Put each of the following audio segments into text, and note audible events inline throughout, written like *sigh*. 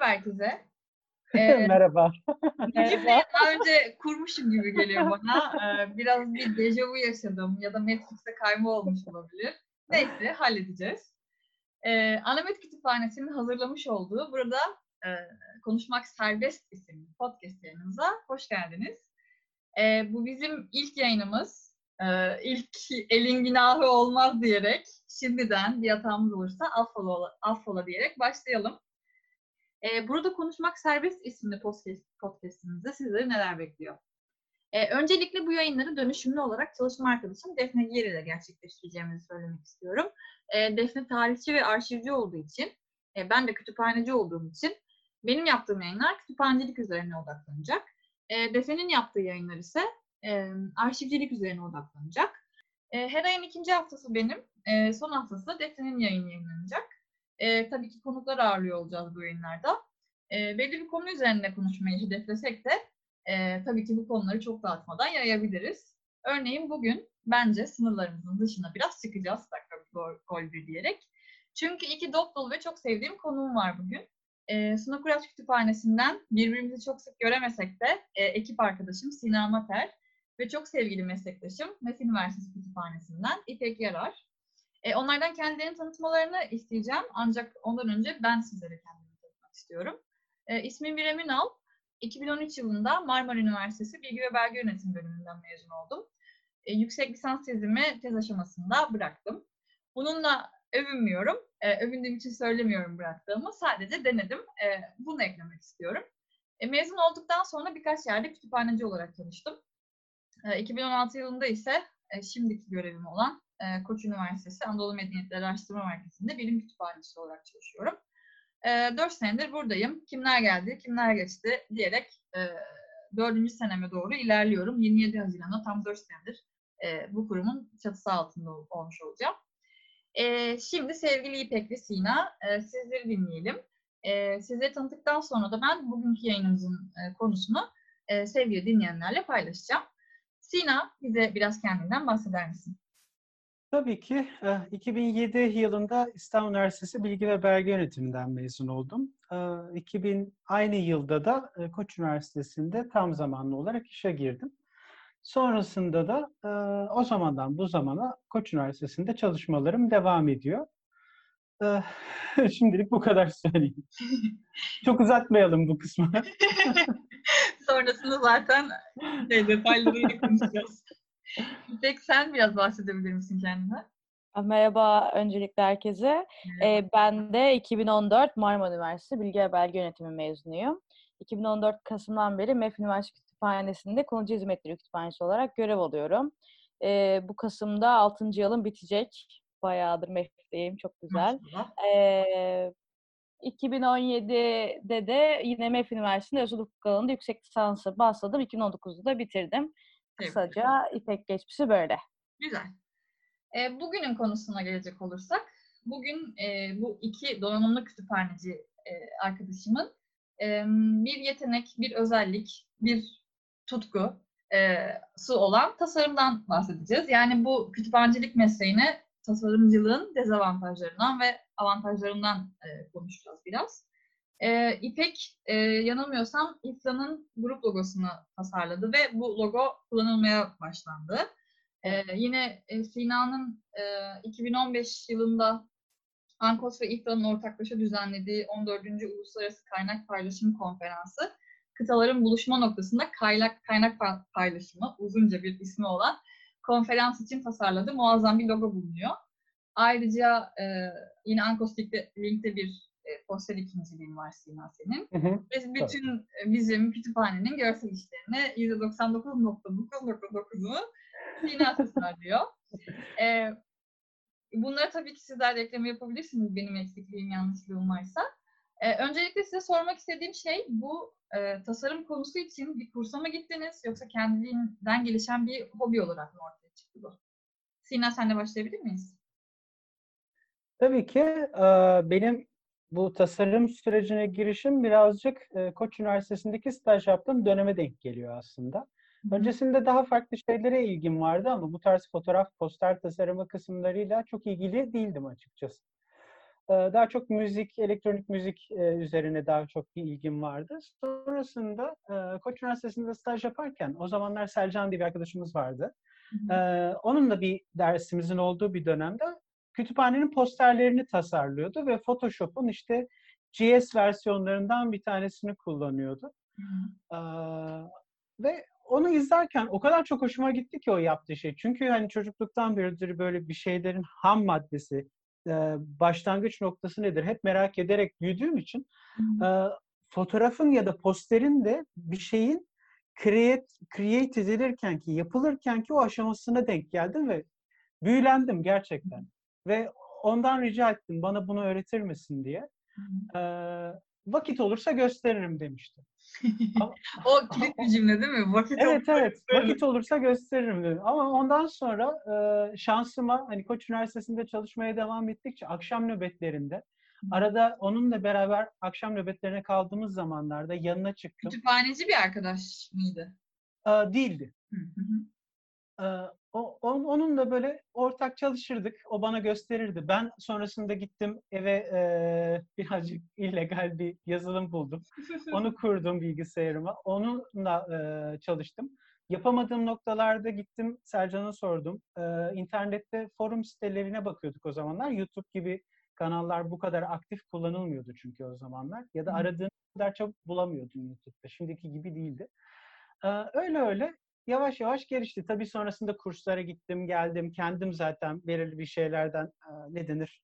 Merhaba herkese. *laughs* Ee, Merhaba. Cümleyi daha önce kurmuşum gibi geliyor bana. Ee, biraz bir dejavu yaşadım ya da Matrix'e kayma olmuş olabilir. Neyse halledeceğiz. Ee, Anamet Kütüphanesi'nin hazırlamış olduğu burada e, Konuşmak Serbest isimli podcast yayınımıza hoş geldiniz. Ee, bu bizim ilk yayınımız. Ee, ilk elin günahı olmaz diyerek şimdiden bir hatamız olursa affola, affola diyerek başlayalım. Ee, burada Konuşmak Serbest isimli podcast, podcastimizde sizleri neler bekliyor? Ee, öncelikle bu yayınları dönüşümlü olarak çalışma arkadaşım Defne Giyer ile gerçekleştireceğimizi söylemek istiyorum. Ee, Defne tarihçi ve arşivci olduğu için, e, ben de kütüphaneci olduğum için benim yaptığım yayınlar kütüphanecilik üzerine odaklanacak. E, Defne'nin yaptığı yayınlar ise e, arşivcilik üzerine odaklanacak. E, her ayın ikinci haftası benim, e, son haftası da Defne'nin yayını yayınlanacak. E, tabii ki konuklar ağırlıyor olacağız bu yayınlarda. E, belli bir konu üzerinde konuşmayı hedeflesek de e, tabii ki bu konuları çok dağıtmadan yayabiliriz. Örneğin bugün bence sınırlarımızın dışına biraz çıkacağız dakika gol, bir diyerek. Çünkü iki dop dolu ve çok sevdiğim konuğum var bugün. E, Suna Kuraç Kütüphanesi'nden birbirimizi çok sık göremesek de e, ekip arkadaşım Sinan Mater ve çok sevgili meslektaşım MEF Üniversitesi Kütüphanesi'nden İpek Yarar. E, onlardan kendilerini tanıtmalarını isteyeceğim. Ancak ondan önce ben sizlere kendimi tanıtmak istiyorum. E, ismim Birem Ünal. 2013 yılında Marmara Üniversitesi Bilgi ve Belge Yönetim bölümünden mezun oldum. E, yüksek lisans tezimi tez aşamasında bıraktım. Bununla övünmüyorum. E, övündüğüm için söylemiyorum bıraktığımı. Sadece denedim. E, bunu eklemek istiyorum. E, mezun olduktan sonra birkaç yerde kütüphaneci olarak çalıştım. E, 2016 yılında ise e, şimdiki görevim olan e, Koç Üniversitesi Anadolu Medeniyetleri Araştırma Merkezi'nde bilim kütüphanesi olarak çalışıyorum. E, 4 senedir buradayım. Kimler geldi, kimler geçti diyerek e, 4. seneme doğru ilerliyorum. 27 Haziran'da tam 4 senedir e, bu kurumun çatısı altında olmuş olacağım. E, şimdi sevgili İpek ve Sina e, sizleri dinleyelim. E, sizleri tanıdıktan sonra da ben bugünkü yayınımızın konusunu e, sevgili dinleyenlerle paylaşacağım. Sina bize biraz kendinden bahseder misin? Tabii ki. 2007 yılında İstanbul Üniversitesi Bilgi ve Belge Yönetiminden mezun oldum. 2000 aynı yılda da Koç Üniversitesi'nde tam zamanlı olarak işe girdim. Sonrasında da o zamandan bu zamana Koç Üniversitesi'nde çalışmalarım devam ediyor. *laughs* Şimdilik bu kadar söyleyeyim. *laughs* Çok uzatmayalım bu kısmı. *laughs* Sonrasında zaten detaylarıyla konuşacağız. Peki sen biraz bahsedebilir misin kendine? Merhaba öncelikle herkese. Ee, ben de 2014 Marmara Üniversitesi Bilgi ve Belge Yönetimi mezunuyum. 2014 Kasım'dan beri MEF Üniversitesi Kütüphanesi'nde Konucu Hizmetleri Kütüphanesi olarak görev alıyorum. Ee, bu Kasım'da 6. yılım bitecek. Bayağıdır MEF'teyim. Çok güzel. Ee, 2017'de de yine MEF Üniversitesi'nde Özgür Hukuk alanında yüksek lisansı başladım. 2019'da da bitirdim. Kısaca İpek geçmişi böyle. Güzel. E, bugünün konusuna gelecek olursak, bugün e, bu iki donanımlı kütüphaneci e, arkadaşımın e, bir yetenek, bir özellik, bir tutku e, su olan tasarımdan bahsedeceğiz. Yani bu kütüphanecilik mesleğine tasarımcılığın dezavantajlarından ve avantajlarından e, konuşacağız biraz. E, İpek e, yanılmıyorsam İFLA'nın grup logosunu tasarladı ve bu logo kullanılmaya başlandı. E, yine e, Sina'nın e, 2015 yılında Ankos ve İFLA'nın ortaklaşa düzenlediği 14. Uluslararası Kaynak Paylaşım Konferansı kıtaların buluşma noktasında kaynak, kaynak paylaşımı uzunca bir ismi olan konferans için tasarladığı muazzam bir logo bulunuyor. Ayrıca e, yine Ankos linkte, bir poster ikinciliğin var Sina senin. Hı hı. Ve bütün Tabii. bizim kütüphanenin görsel işlerini %99.9.9'unu Sina tasarlıyor. e, bunları tabii ki sizler de ekleme yapabilirsiniz benim eksikliğim, yanlışlığım varsa. E, öncelikle size sormak istediğim şey bu e, tasarım konusu için bir kursa mı gittiniz yoksa kendiliğinden gelişen bir hobi olarak mı ortaya çıktı bu? Sina senle başlayabilir miyiz? Tabii ki. Benim bu tasarım sürecine girişim birazcık Koç Üniversitesi'ndeki staj yaptığım döneme denk geliyor aslında. Öncesinde daha farklı şeylere ilgim vardı ama bu tarz fotoğraf, poster tasarımı kısımlarıyla çok ilgili değildim açıkçası. e, daha çok müzik, elektronik müzik e, üzerine daha çok bir ilgim vardı. Sonrasında e, Koç Üniversitesi'nde staj yaparken o zamanlar Selcan diye bir arkadaşımız vardı. Hı hı. Ee, onunla bir dersimizin olduğu bir dönemde kütüphanenin posterlerini tasarlıyordu ve Photoshop'un işte GS versiyonlarından bir tanesini kullanıyordu. Ee, ve onu izlerken o kadar çok hoşuma gitti ki o yaptığı şey. Çünkü hani çocukluktan beridir böyle bir şeylerin ham maddesi, e, başlangıç noktası nedir hep merak ederek büyüdüğüm için e, fotoğrafın ya da posterin de bir şeyin create, create edilirken ki, yapılırken ki o aşamasına denk geldim ve büyülendim gerçekten. Ve ondan rica ettim bana bunu öğretir misin diye. Ee, vakit olursa gösteririm demişti. *laughs* O kilit bir cümle değil mi? Vakit Evet olursa evet vakit olursa gösteririm dedim. Ama ondan sonra e, şansıma hani Koç Üniversitesi'nde çalışmaya devam ettikçe akşam nöbetlerinde arada onunla beraber akşam nöbetlerine kaldığımız zamanlarda yanına çıktım. Kütüphaneci bir arkadaş mıydı? Ee, değildi. Hı hı hı. Ee, o, on- onunla böyle ortak çalışırdık. O bana gösterirdi. Ben sonrasında gittim eve e, birazcık *laughs* illegal bir yazılım buldum. Onu *laughs* kurdum bilgisayarıma. Onunla e, çalıştım. Yapamadığım noktalarda gittim Sercan'a sordum. E, internette forum sitelerine bakıyorduk o zamanlar. YouTube gibi kanallar bu kadar aktif kullanılmıyordu çünkü o zamanlar. Ya da aradığın kadar çabuk bulamıyordun YouTube'da. Şimdiki gibi değildi. E, öyle öyle yavaş yavaş gelişti. Tabii sonrasında kurslara gittim, geldim. Kendim zaten belirli bir şeylerden e, ne denir?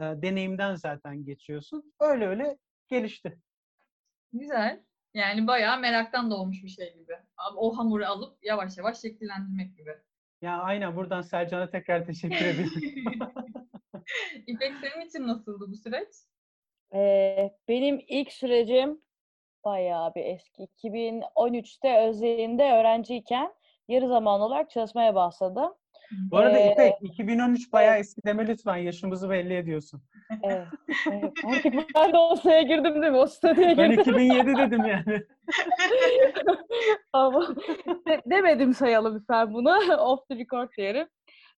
E, deneyimden zaten geçiyorsun. Öyle öyle gelişti. Güzel. Yani bayağı meraktan doğmuş bir şey gibi. Abi O hamuru alıp yavaş yavaş şekillendirmek gibi. Ya aynen buradan Selcan'a tekrar teşekkür ederim. *laughs* *laughs* İpek senin için nasıldı bu süreç? Ee, benim ilk sürecim bayağı bir eski. 2013'te Özyeğin'de öğrenciyken yarı zaman olarak çalışmaya başladım. Bu arada Ee, İpek 2013 bayağı eski deme lütfen. Yaşımızı belli ediyorsun. *laughs* Evet. evet. Artık ben de o sıraya girdim değil mi? O statüye Ben girdim. 2007 dedim yani. *laughs* Ama de- demedim sayalım lütfen bunu. *laughs* Off the record diyelim.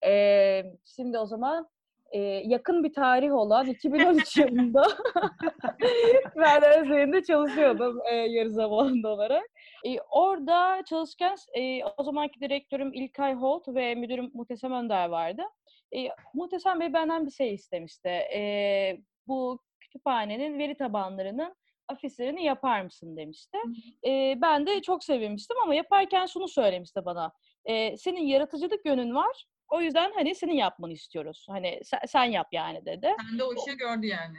Ee, şimdi o zaman e, yakın bir tarih olan 2013 *laughs* yılında *laughs* ben Özyeğin'de çalışıyordum e, yarı zamanlı olarak. E, orada çalışırken e, o zamanki direktörüm İlkay Holt ve müdürüm Muhtesem Önder vardı. E, Muhtesem Bey benden bir şey istemişti. E, bu kütüphanenin veri tabanlarının afişlerini yapar mısın demişti. E, ben de çok sevinmiştim ama yaparken şunu söylemişti bana. E, senin yaratıcılık yönün var. O yüzden hani senin yapmanı istiyoruz. Hani sen, sen yap yani dedi. Sen de o işi gördü yani.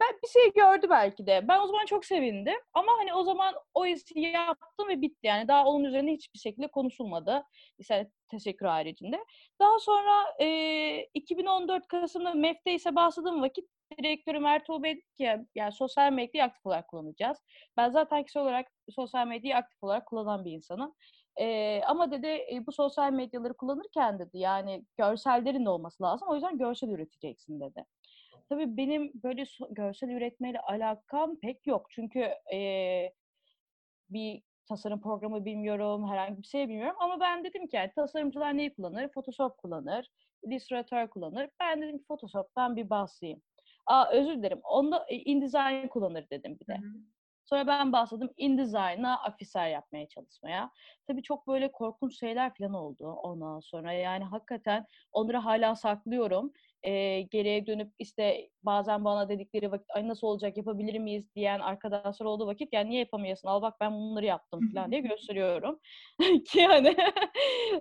Ben bir şey gördü belki de. Ben o zaman çok sevindim. Ama hani o zaman o işi yaptım ve bitti. Yani daha onun üzerine hiçbir şekilde konuşulmadı. İşte teşekkür haricinde. Daha sonra e, 2014 Kasım'da MEF'te ise başladığım vakit direktörüm Ertuğrul Bey ki yani sosyal medyayı aktif olarak kullanacağız. Ben zaten kişi olarak sosyal medyayı aktif olarak kullanan bir insanım. E, ama dedi e, bu sosyal medyaları kullanırken dedi yani görsellerin de olması lazım. O yüzden görsel üreteceksin dedi. Tabii benim böyle görsel üretmeyle alakam pek yok. Çünkü eee, bir tasarım programı bilmiyorum, herhangi bir şey bilmiyorum. Ama ben dedim ki yani tasarımcılar neyi kullanır? Photoshop kullanır, Illustrator kullanır. Ben dedim ki Photoshop'tan bir bahsedeyim. Aa özür dilerim. Onda e, InDesign kullanır dedim bir de. Hı hı. Sonra ben başladım InDesign'a afiser yapmaya çalışmaya. Tabii çok böyle korkunç şeyler falan oldu ondan sonra. Yani hakikaten onları hala saklıyorum. Ee, geriye dönüp işte bazen bana dedikleri vakit ay nasıl olacak yapabilir miyiz diyen arkadaşlar olduğu vakit yani niye yapamıyorsun al bak ben bunları yaptım falan diye gösteriyorum. *laughs* Ki hani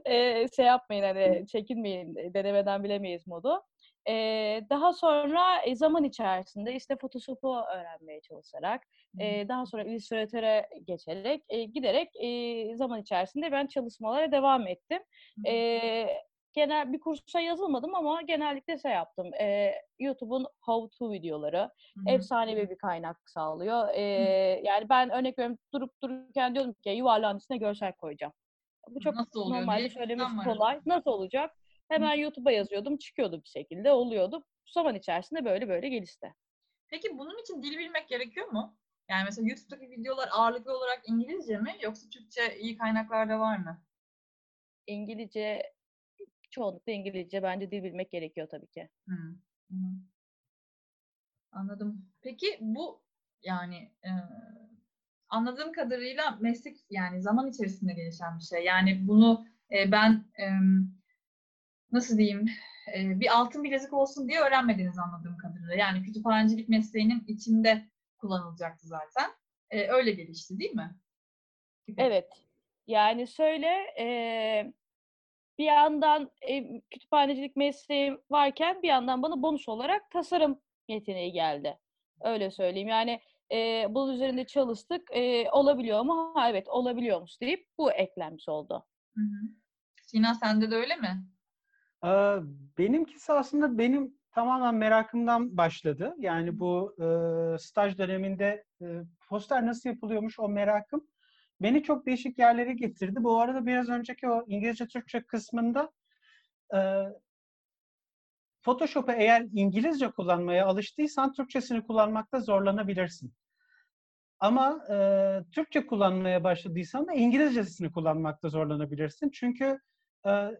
e, şey yapmayın hani çekinmeyin denemeden bilemeyiz modu. Ee, daha sonra e, zaman içerisinde işte Photoshop'u öğrenmeye çalışarak e, daha sonra Illustrator'a geçerek e, giderek e, zaman içerisinde ben çalışmalara devam ettim. E, genel bir kursa yazılmadım ama genellikle şey yaptım. E, YouTube'un how to videoları Hı hı. efsanevi bir kaynak sağlıyor. E, yani ben örnek veriyorum durup dururken diyordum ki yuvarlağın içine görsel koyacağım. Bu çok Nasıl oluyor normalde söylemesi var. kolay. Nasıl olacak? Hemen YouTube'a yazıyordum, çıkıyordu bir şekilde, oluyordu. Zaman içerisinde böyle böyle gelişti. Peki bunun için dil bilmek gerekiyor mu? Yani mesela YouTube'daki videolar ağırlıklı olarak İngilizce mi yoksa Türkçe iyi kaynaklarda var mı? İngilizce, çoğunlukla İngilizce bence dil bilmek gerekiyor tabii ki. Hı. Hı. Anladım. Peki bu yani e, anladığım kadarıyla meslek yani zaman içerisinde gelişen bir şey. Yani bunu e, ben e, nasıl diyeyim e, bir altın bilezik olsun diye öğrenmediniz anladığım kadarıyla. Yani kütüphanecilik mesleğinin içinde kullanılacaktı zaten. E, öyle gelişti değil mi? Gibi. Evet. Yani şöyle e, bir yandan e, kütüphanecilik mesleğim varken bir yandan bana bonus olarak tasarım yeteneği geldi. Öyle söyleyeyim. Yani e, bunun üzerinde çalıştık. E, olabiliyor mu? Ha, evet olabiliyormuş deyip bu eklenmiş oldu. Hı hı. Sina sende de öyle mi? Benimkisi aslında benim tamamen merakımdan başladı. Yani bu e, staj döneminde e, poster nasıl yapılıyormuş o merakım beni çok değişik yerlere getirdi. Bu arada biraz önceki o İngilizce Türkçe kısmında e, Photoshop'u eğer İngilizce kullanmaya alıştıysan Türkçesini kullanmakta zorlanabilirsin. Ama e, Türkçe kullanmaya başladıysan da İngilizcesini kullanmakta zorlanabilirsin. Çünkü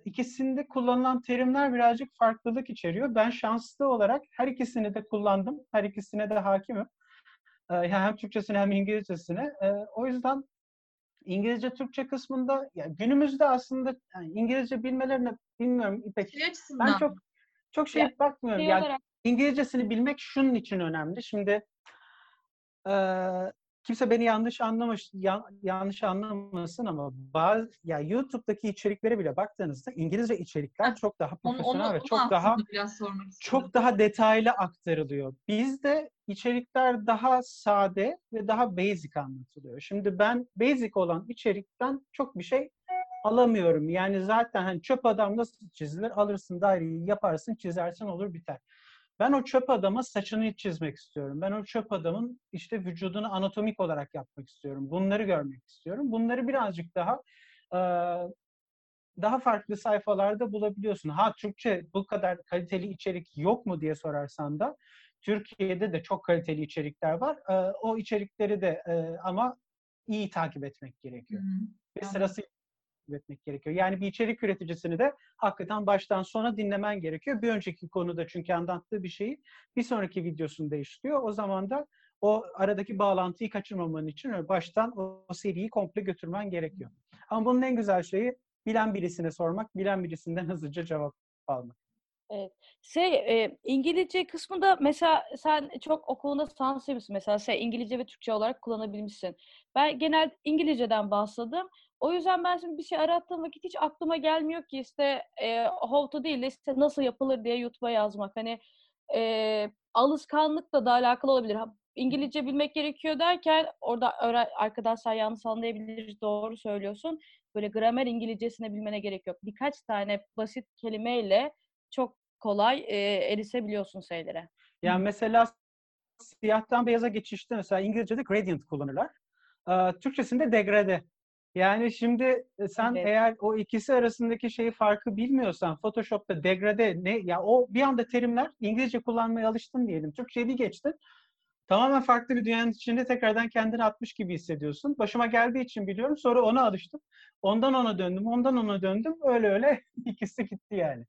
ikisinde kullanılan terimler birazcık farklılık içeriyor. Ben şanslı olarak her ikisini de kullandım. Her ikisine de hakimim. Hem Türkçesine hem İngilizcesine. O yüzden İngilizce Türkçe kısmında ya günümüzde aslında yani İngilizce bilmelerine bilmiyorum İpek. Şey açısından. Ben çok çok şey Ya, bakmıyorum. Şey Yani olarak İngilizcesini bilmek şunun için önemli. Şimdi kimse beni yanlış anlamış yan- yanlış anlamasın ama bazı ya YouTube'daki içeriklere bile baktığınızda İngilizce içerikler Ha, çok daha Onu, onu, profesyonel ve çok daha çok daha detaylı aktarılıyor. Bizde içerikler daha sade ve daha basic anlatılıyor. Şimdi ben basic olan içerikten çok bir şey alamıyorum. Yani zaten hani çöp adam nasıl çizilir? Alırsın daireyi yaparsın, çizersin olur biter. Ben o çöp adama saçını çizmek istiyorum. Ben o çöp adamın işte vücudunu anatomik olarak yapmak istiyorum. Bunları görmek istiyorum. Bunları birazcık daha eee, daha farklı sayfalarda bulabiliyorsun. Ha Türkçe bu kadar kaliteli içerik yok mu diye sorarsan da Türkiye'de de çok kaliteli içerikler var. Ee, o içerikleri de e, ama iyi takip etmek Hı gerekiyor. hı. Ve Anladım. Sırasıyla takip etmek gerekiyor. Yani bir içerik üreticisini de hakikaten baştan sona dinlemen gerekiyor. Bir önceki konuda çünkü anlattığı bir şeyi bir sonraki videosunda işliyor. O zaman da o aradaki bağlantıyı kaçırmaman için baştan o, seriyi komple götürmen gerekiyor. Ama bunun en güzel şeyi bilen birisine sormak, bilen birisinden *laughs* hızlıca cevap almak. Şey, e, İngilizce kısmında mesela sen çok o konuda şanslıymışsın. Mesela şey, İngilizce ve Türkçe olarak kullanabilmişsin. Ben genel İngilizceden bahsettim. O yüzden ben şimdi bir şey arattığım vakit hiç aklıma gelmiyor ki işte e, how to değil de işte nasıl yapılır diye YouTube'a yazmak. Hani e, alışkanlıkla da alakalı olabilir. İngilizce bilmek gerekiyor derken orada arkadaşlar yanlış anlayabilir. Doğru söylüyorsun. Böyle gramer İngilizcesine bilmene gerek yok. Birkaç tane basit kelimeyle çok kolay e, erişebiliyorsun şeylere. Yani mesela siyahtan beyaza geçişte mesela İngilizce'de gradient kullanırlar. Ee, Türkçesinde degrade. Yani şimdi e, sen Evet. eğer o ikisi arasındaki şeyi farkı bilmiyorsan Photoshop'ta degrade ne ya o bir anda terimler İngilizce kullanmaya alıştın diyelim. Türkçe'ye bir geçtin. Tamamen farklı bir dünyanın içinde tekrardan kendini atmış gibi hissediyorsun. Başıma geldiği için biliyorum. Sonra ona alıştım. Ondan ona döndüm. Ondan ona döndüm. Öyle öyle *laughs* ikisi gitti yani.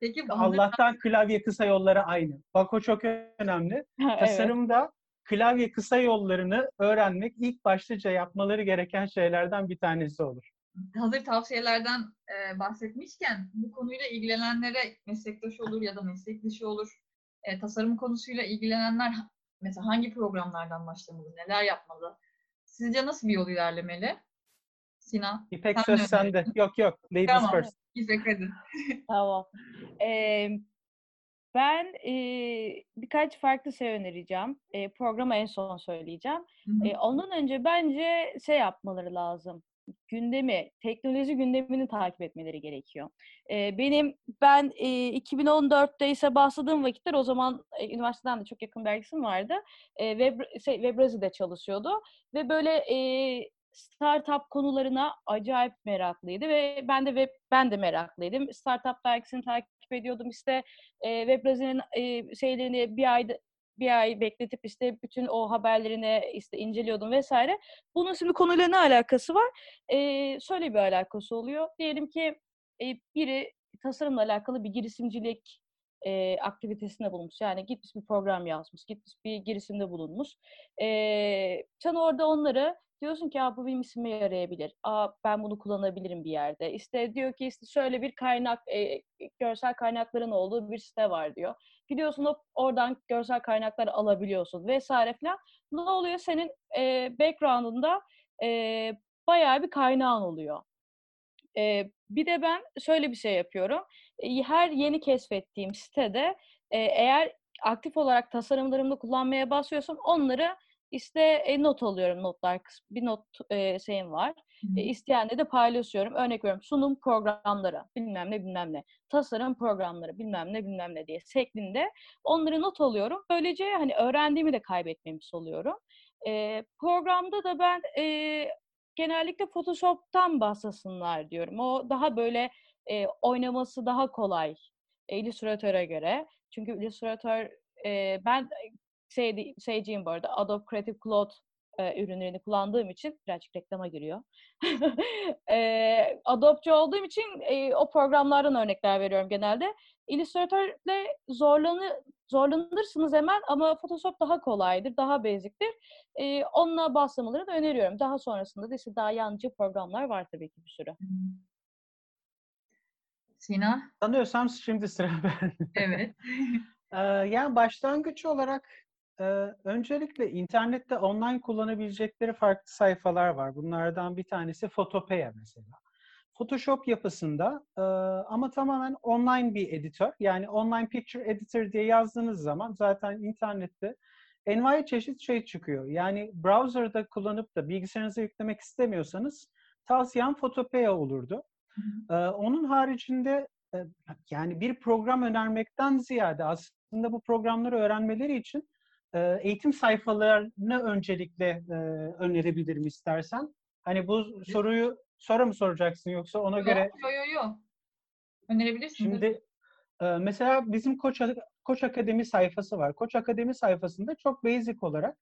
Peki hazır- Allah'tan klavye kısa yolları aynı. Bak o çok önemli. evet. Tasarımda klavye kısa yollarını öğrenmek ilk başlıca yapmaları gereken şeylerden bir tanesi olur. hazır tavsiyelerden e, bahsetmişken bu konuyla ilgilenenlere meslektaş olur ya da meslek dışı olur. E, tasarım konusuyla ilgilenenler mesela hangi programlardan başlamalı, neler yapmalı? Sizce nasıl bir yol ilerlemeli? Sinan, İpek Sen söz de sende. Yok yok. Ladies Tamam. first. İpek hadi. Tamam. Ee, ben e, birkaç farklı şey önereceğim. E, programı en son söyleyeceğim. Hı hı. E, ondan önce bence şey yapmaları lazım. Gündemi, teknoloji gündemini takip etmeleri gerekiyor. E, benim ben e, 2014'te ise bahsettiğim vakitler o zaman e, üniversiteden de çok yakın bir arkadaşım vardı. E, Web, şey, Webrazi'de çalışıyordu ve böyle e, startup konularına acayip meraklıydı ve ben de web ben de meraklıydım. Startup dergisini takip ediyordum. İşte e, Webrazi'nin e, şeylerini bir ayda bir ay bekletip işte bütün o haberlerini işte inceliyordum vesaire. Bunun şimdi konuyla ne alakası var? Ee, şöyle bir alakası oluyor. Diyelim ki e, biri tasarımla alakalı bir girişimcilik e, aktivitesinde bulunmuş. Yani gitmiş bir program yazmış, gitmiş bir girişimde bulunmuş. E, sen orada onları diyorsun ki bu benim işime yarayabilir. Aa, ben bunu kullanabilirim bir yerde. İşte diyor ki işte şöyle bir kaynak, e, görsel kaynakların olduğu bir site var diyor. Gidiyorsun o, oradan görsel kaynakları alabiliyorsun vesaire falan. Ne oluyor? Senin e, background'unda e, bayağı bir kaynağın oluyor. E, bir de ben şöyle bir şey yapıyorum. E, her yeni keşfettiğim sitede e, eğer aktif olarak tasarımlarımda kullanmaya başlıyorsam onları işte e, not alıyorum notlar kısmı. Bir not e, şeyim var. E, isteyenle de paylaşıyorum. Örnek veriyorum sunum programları bilmem ne bilmem ne. Tasarım programları bilmem ne bilmem ne diye şeklinde onları not alıyorum. Böylece hani öğrendiğimi de kaybetmemiş oluyorum. E, programda da ben e, genellikle Photoshop'tan bahsasınlar diyorum. O daha böyle e, oynaması daha kolay e, Illustrator'a göre. Çünkü Illustrator e, ben şey, şeyciyim bu arada Adobe Creative Cloud e, ürünlerini kullandığım için birazcık reklama giriyor. *laughs* e, Adobe'cu olduğum için e, o programlardan örnekler veriyorum genelde. Illustrator'le zorlanı, zorlanırsınız hemen ama Photoshop daha kolaydır, daha basic'tir. E, onunla başlamaları da öneriyorum. Daha sonrasında da işte daha yancı programlar var tabii ki bir sürü. Sina? Sanıyorsam şimdi sıra *laughs* ben. Evet. yani başlangıç olarak öncelikle internette online kullanabilecekleri farklı sayfalar var. Bunlardan bir tanesi Photopea mesela. Photoshop yapısında ama tamamen online bir editör. Yani online picture editor diye yazdığınız zaman zaten internette envai çeşit şey çıkıyor. Yani browser'da kullanıp da bilgisayarınıza yüklemek istemiyorsanız tavsiyem Photopea olurdu. Hı. Onun haricinde yani bir program önermekten ziyade aslında bu programları öğrenmeleri için eğitim sayfalarını öncelikle önerebilirim istersen. Hani bu soruyu sonra mı soracaksın yoksa ona yo, göre? Yok yok yok. Önerebilirsin. Şimdi mesela bizim Koç, Koç Akademi sayfası var. Koç Akademi sayfasında çok basic olarak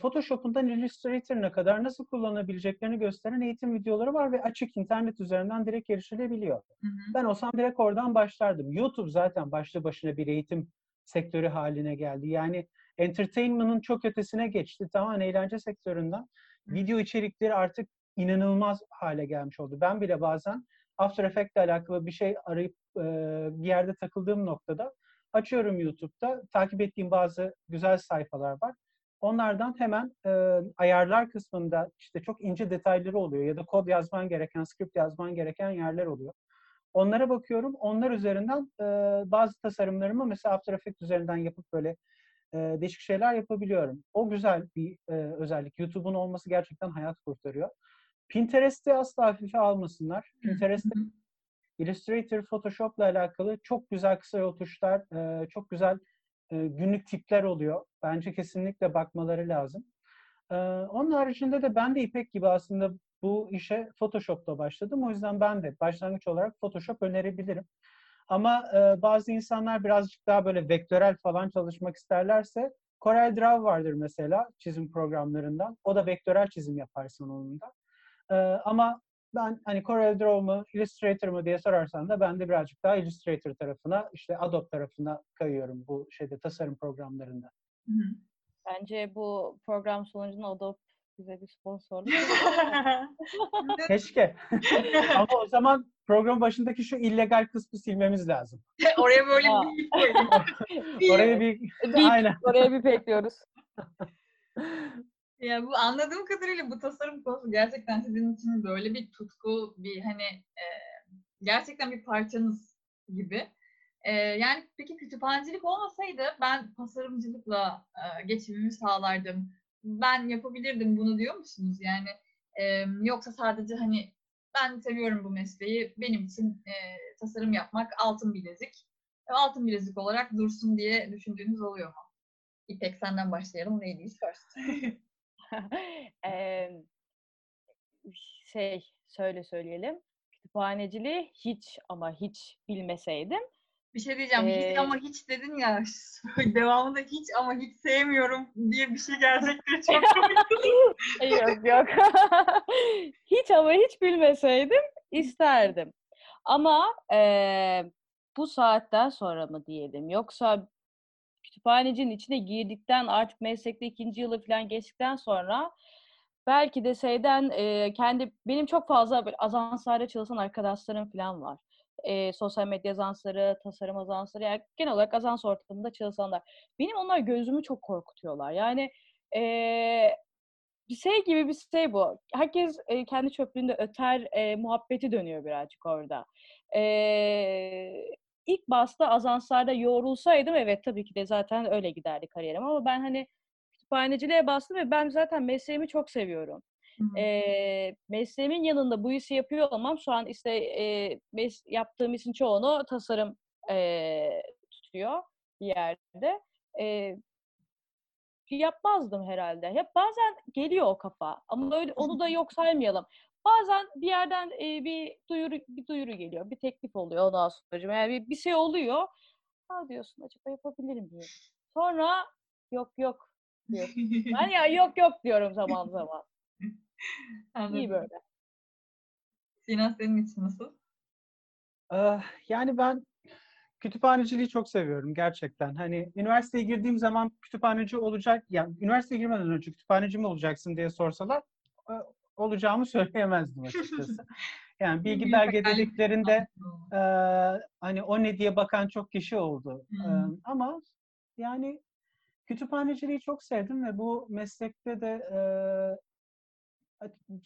Photoshop'undan Illustrator'ına kadar nasıl kullanabileceklerini gösteren eğitim videoları var ve açık internet üzerinden direkt erişilebiliyor. Hı hı. Ben olsam direkt oradan başlardım. YouTube zaten başlı başına bir eğitim sektörü haline geldi. Yani entertainment'ın çok ötesine geçti. Tamamen eğlence sektöründen. Video içerikleri artık inanılmaz hale gelmiş oldu. Ben bile bazen After Effects ile alakalı bir şey arayıp e, bir yerde takıldığım noktada açıyorum YouTube'da. Takip ettiğim bazı güzel sayfalar var. Onlardan hemen e, ayarlar kısmında işte çok ince detayları oluyor ya da kod yazman gereken, script yazman gereken yerler oluyor. Onlara bakıyorum. Onlar üzerinden e, bazı tasarımlarımı mesela After Effects üzerinden yapıp böyle e, değişik şeyler yapabiliyorum. O güzel bir e, özellik. YouTube'un olması gerçekten hayat kurtarıyor. Pinterest'i asla hafife almasınlar. Pinterest'te Illustrator, Photoshop'la alakalı çok güzel kısa yol tuşlar, e, çok güzel e, günlük tipler oluyor. Bence kesinlikle bakmaları lazım. E, onun haricinde de ben de İpek gibi aslında bu işe Photoshop'ta başladım. O yüzden ben de başlangıç olarak Photoshop önerebilirim. Ama e, bazı insanlar birazcık daha böyle vektörel falan çalışmak isterlerse Corel Draw vardır mesela çizim programlarından. O da vektörel çizim yaparsın onunla. E, ama ben hani Corel Draw mu, Illustrator mı diye sorarsan da ben de birazcık daha Illustrator tarafına, işte Adobe tarafına kayıyorum bu şeyde tasarım programlarında. Bence bu program sonucunda Adobe bize bir sponsorluk. *laughs* *laughs* Keşke. *laughs* Ama o zaman program başındaki şu illegal kısmı silmemiz lazım. Oraya böyle bir koyayım. Oraya bir, bir aynen. Oraya bir bekliyoruz. Ya bu anladığım kadarıyla bu tasarım konusu gerçekten sizin için böyle bir tutku, bir hani e, gerçekten bir parçanız gibi. E, yani peki kütüphanecilik olmasaydı ben tasarımcılıkla e, geçimimi sağlardım. Ben yapabilirdim bunu diyor musunuz? Yani e, yoksa sadece hani ben seviyorum bu mesleği, benim için e, tasarım yapmak altın bilezik. Altın bilezik olarak dursun diye düşündüğünüz oluyor mu? İpek senden başlayalım. Ladies first. ee, şey şöyle söyleyelim. Kütüphaneciliği hiç ama hiç bilmeseydim. Bir şey diyeceğim. Ee, hiç ama hiç dedin ya. *laughs* Devamında hiç ama hiç sevmiyorum diye bir şey gelecektir. Çok *laughs* yok yok. *laughs* hiç ama hiç bilmeseydim isterdim. Ama e, bu saatten sonra mı diyelim yoksa kütüphanecinin içine girdikten artık meslekte ikinci yılı falan geçtikten sonra belki de şeyden e, kendi benim çok fazla böyle ajanslarda çalışan arkadaşlarım falan var. E, sosyal medya ajansları, tasarım ajansları yani genel olarak ajans ortamında çalışanlar. Benim onlar gözümü çok korkutuyorlar. Yani e, bir şey gibi bir şey bu. Herkes e, kendi çöplüğünde öter e, muhabbeti dönüyor birazcık orada. E, ilk basta ajanslarda yoğrulsaydım evet tabii ki de zaten öyle giderdi kariyerim ama ben hani kütüphaneciliğe bastım ve ben zaten mesleğimi çok seviyorum. E, mesleğimin yanında bu işi yapıyor olmam şu an işte e, mes- yaptığım işin çoğunu tasarım e, tutuyor bir yerde. E, yapmazdım herhalde. Hep bazen geliyor o kafa ama öyle onu da yok saymayalım. Bazen bir yerden e, bir duyuru bir duyuru geliyor, bir teklif oluyor ondan sonra. Yani bir, bir şey oluyor. Ha diyorsun acaba yapabilirim diye. Sonra yok yok diyorsun. Ben ya yok yok diyorum zaman zaman. *laughs* Anladım. İyi böyle. Sinan senin için nasıl? Ee, Yani ben kütüphaneciliği çok seviyorum gerçekten. Hani üniversiteye girdiğim zaman kütüphaneci olacak, yani üniversiteye girmeden önce kütüphaneci mi olacaksın diye sorsalar e, olacağımı söyleyemezdim açıkçası. *laughs* Yani bilgi belge dediklerinde e, hani o ne diye bakan çok kişi oldu. E, Hmm. ama yani kütüphaneciliği çok sevdim ve bu meslekte de e,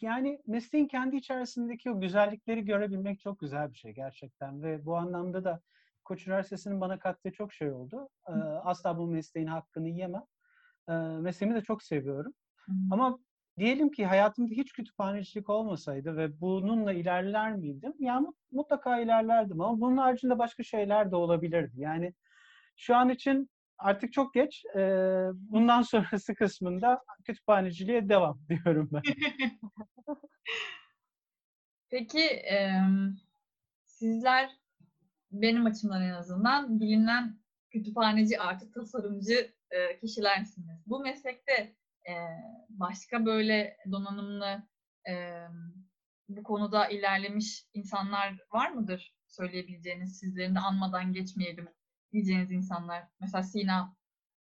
yani mesleğin kendi içerisindeki o güzellikleri görebilmek çok güzel bir şey gerçekten ve bu anlamda da Koç Üniversitesi'nin bana kattığı çok şey oldu. E, asla bu mesleğin hakkını yemem. E, mesleğimi de çok seviyorum. Hı. Ama diyelim ki hayatımda hiç kütüphanecilik olmasaydı ve bununla ilerler miydim? Yani mut- mutlaka ilerlerdim ama bunun haricinde başka şeyler de olabilirdi. Yani şu an için artık çok geç. Ee, bundan sonrası kısmında kütüphaneciliğe devam *laughs* diyorum ben. *laughs* Peki sizler benim açımdan en azından bilinen kütüphaneci artı tasarımcı e, kişilersiniz. Bu meslekte e, başka böyle donanımlı bu konuda ilerlemiş insanlar var mıdır? Söyleyebileceğiniz, sizlerin de anmadan geçmeyelim diyeceğiniz insanlar. Mesela Sina,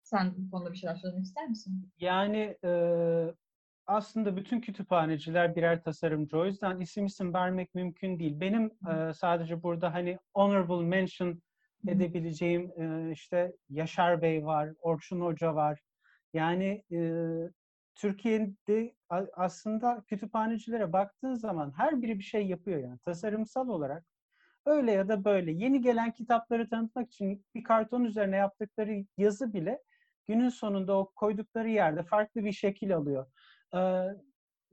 sen bu konuda bir şeyler söylemek ister misin? Yani e, aslında bütün kütüphaneciler birer tasarımcı. O yüzden isim isim vermek mümkün değil. Benim e, sadece burada hani honorable mention edebileceğim e, işte Yaşar Bey var, Orçun Hoca var. Yani e, Türkiye'de aslında kütüphanecilere baktığın zaman her biri bir şey yapıyor yani tasarımsal olarak. Öyle ya da böyle. Yeni gelen kitapları tanıtmak için bir karton üzerine yaptıkları yazı bile günün sonunda o koydukları yerde farklı bir şekil alıyor. Ee,